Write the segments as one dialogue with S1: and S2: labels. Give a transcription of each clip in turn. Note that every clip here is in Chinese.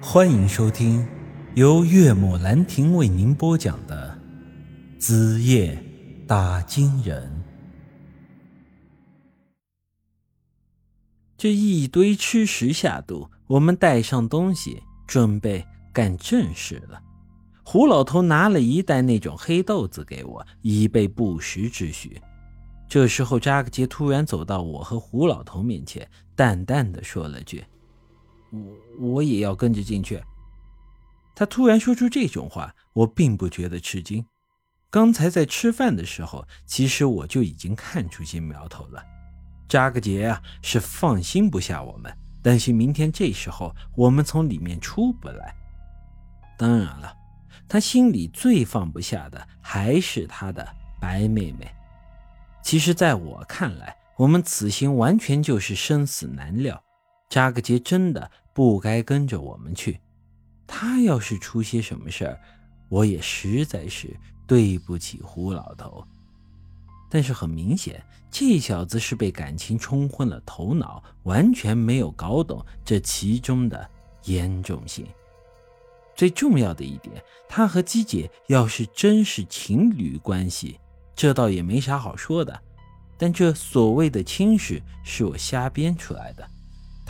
S1: 欢迎收听由岳母兰亭为您播讲的《子夜打金人》。这一堆吃食下肚，我们带上东西，准备干正事了。胡老头拿了一袋那种黑豆子给我，以备不时之需。这时候，扎克杰突然走到我和胡老头面前，淡淡的说了句：“我我也要跟着进去。”他突然说出这种话，我并不觉得吃惊。刚才在吃饭的时候，其实我就已经看出些苗头了。扎个杰啊，是放心不下我们，担心明天这时候我们从里面出不来。当然了，他心里最放不下的还是他的白妹妹。其实，在我看来，我们此行完全就是生死难料。扎克杰真的不该跟着我们去。他要是出些什么事儿，我也实在是对不起胡老头。但是很明显，这小子是被感情冲昏了头脑，完全没有搞懂这其中的严重性。最重要的一点，他和姬姐要是真是情侣关系。这倒也没啥好说的，但这所谓的亲事是我瞎编出来的。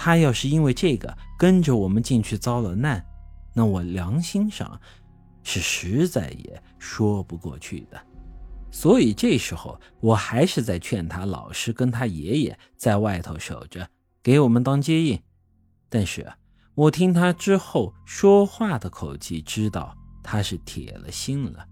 S1: 他要是因为这个跟着我们进去遭了难，那我良心上是实在也说不过去的。所以这时候我还是在劝他老实跟他爷爷在外头守着，给我们当接应。但是我听他之后说话的口气，知道他是铁了心了。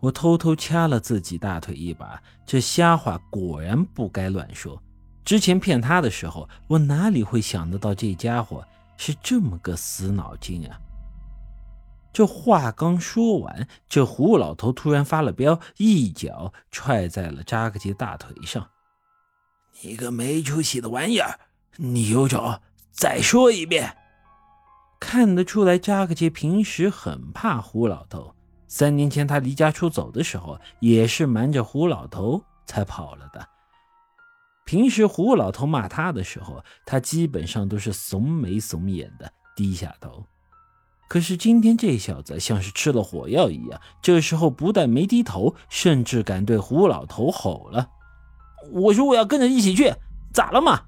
S1: 我偷偷掐了自己大腿一把，这瞎话果然不该乱说。之前骗他的时候，我哪里会想得到这家伙是这么个死脑筋啊？这话刚说完，这胡老头突然发了飙，一脚踹在了扎克杰大腿上。
S2: “你个没出息的玩意儿，你有种再说一遍！”
S1: 看得出来，扎克杰平时很怕胡老头。三年前他离家出走的时候，也是瞒着胡老头才跑了的。平时胡老头骂他的时候，他基本上都是怂眉怂眼的低下头。可是今天这小子像是吃了火药一样，这时候不但没低头，甚至敢对胡老头吼了：“
S2: 我说我要跟着一起去，咋了嘛？”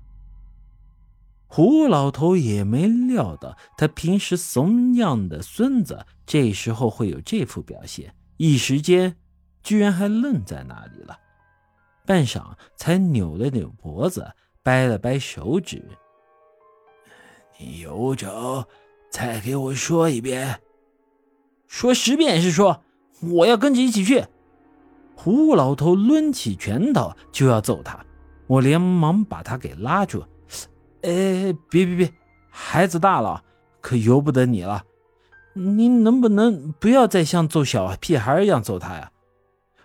S1: 胡老头也没料到，他平时怂样的孙子这时候会有这副表现，一时间居然还愣在那里了，半晌才扭了扭脖子，掰了掰手指：“
S2: 你有种，再给我说一遍，
S3: 说十遍是说我要跟着一起去。”
S1: 胡老头抡起拳头就要揍他，我连忙把他给拉住。哎，别别别，孩子大了，可由不得你了。您能不能不要再像揍小屁孩一样揍他呀？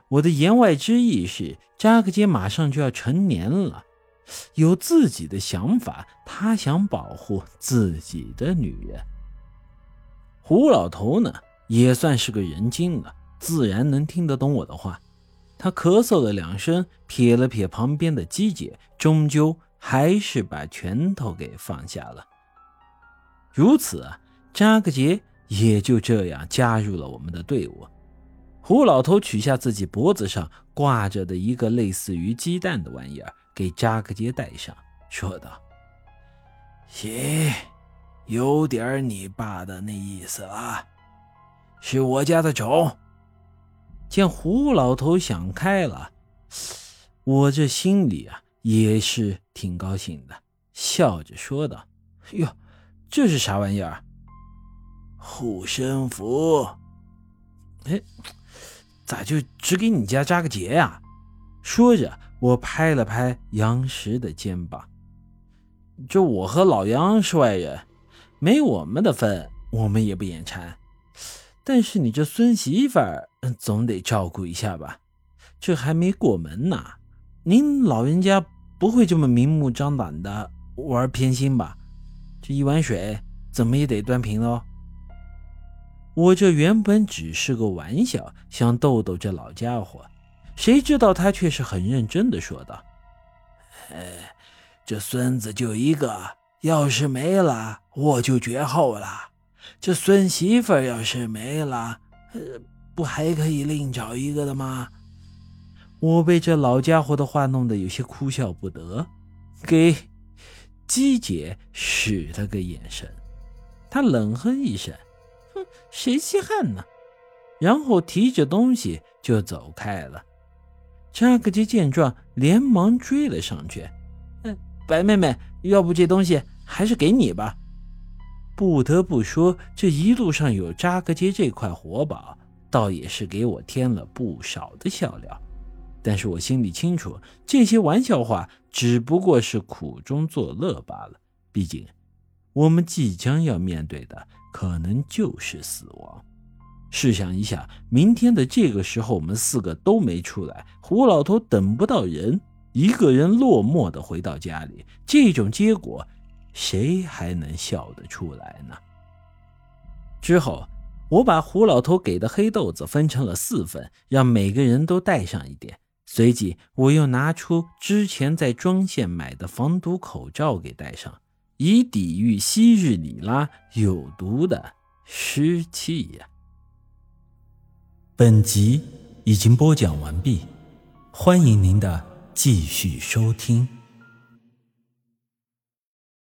S1: 我的言外之意是，扎克杰马上就要成年了，有自己的想法，他想保护自己的女人。胡老头呢，也算是个人精了，自然能听得懂我的话。他咳嗽了两声，撇了撇旁边的姬姐，终究。还是把拳头给放下了。如此啊，扎克杰也就这样加入了我们的队伍。胡老头取下自己脖子上挂着的一个类似于鸡蛋的玩意儿，给扎克杰戴上，说道：“
S2: 行，有点你爸的那意思了，是我家的种。”
S1: 见胡老头想开了，我这心里啊。也是挺高兴的，笑着说道：“哟，这是啥玩意儿？
S2: 护身符。
S1: 哎，咋就只给你家扎个结呀？”说着，我拍了拍杨石的肩膀：“这我和老杨是外人，没我们的份，我们也不眼馋。但是你这孙媳妇儿总得照顾一下吧？这还没过门呢，您老人家。”不会这么明目张胆的玩偏心吧？这一碗水怎么也得端平喽。我这原本只是个玩笑，想逗逗这老家伙，谁知道他却是很认真的说道：“
S2: 哎，这孙子就一个，要是没了，我就绝后了。这孙媳妇要是没了，呃，不还可以另找一个的吗？
S1: 我被这老家伙的话弄得有些哭笑不得，给姬姐使了个眼神，她冷哼一声：“，谁稀罕呢？”然后提着东西就走开了。扎克杰见状，连忙追了上去：“
S3: 嗯，白妹妹，要不这东西还是给你吧。”
S1: 不得不说，这一路上有扎克杰这块活宝，倒也是给我添了不少的笑料。但是我心里清楚，这些玩笑话只不过是苦中作乐罢了。毕竟，我们即将要面对的可能就是死亡。试想一下，明天的这个时候，我们四个都没出来，胡老头等不到人，一个人落寞的回到家里，这种结果，谁还能笑得出来呢？之后，我把胡老头给的黑豆子分成了四份，让每个人都带上一点。随即，我又拿出之前在庄县买的防毒口罩给戴上，以抵御昔日里拉有毒的湿气呀。本集已经播讲完毕，欢迎您的继续收听。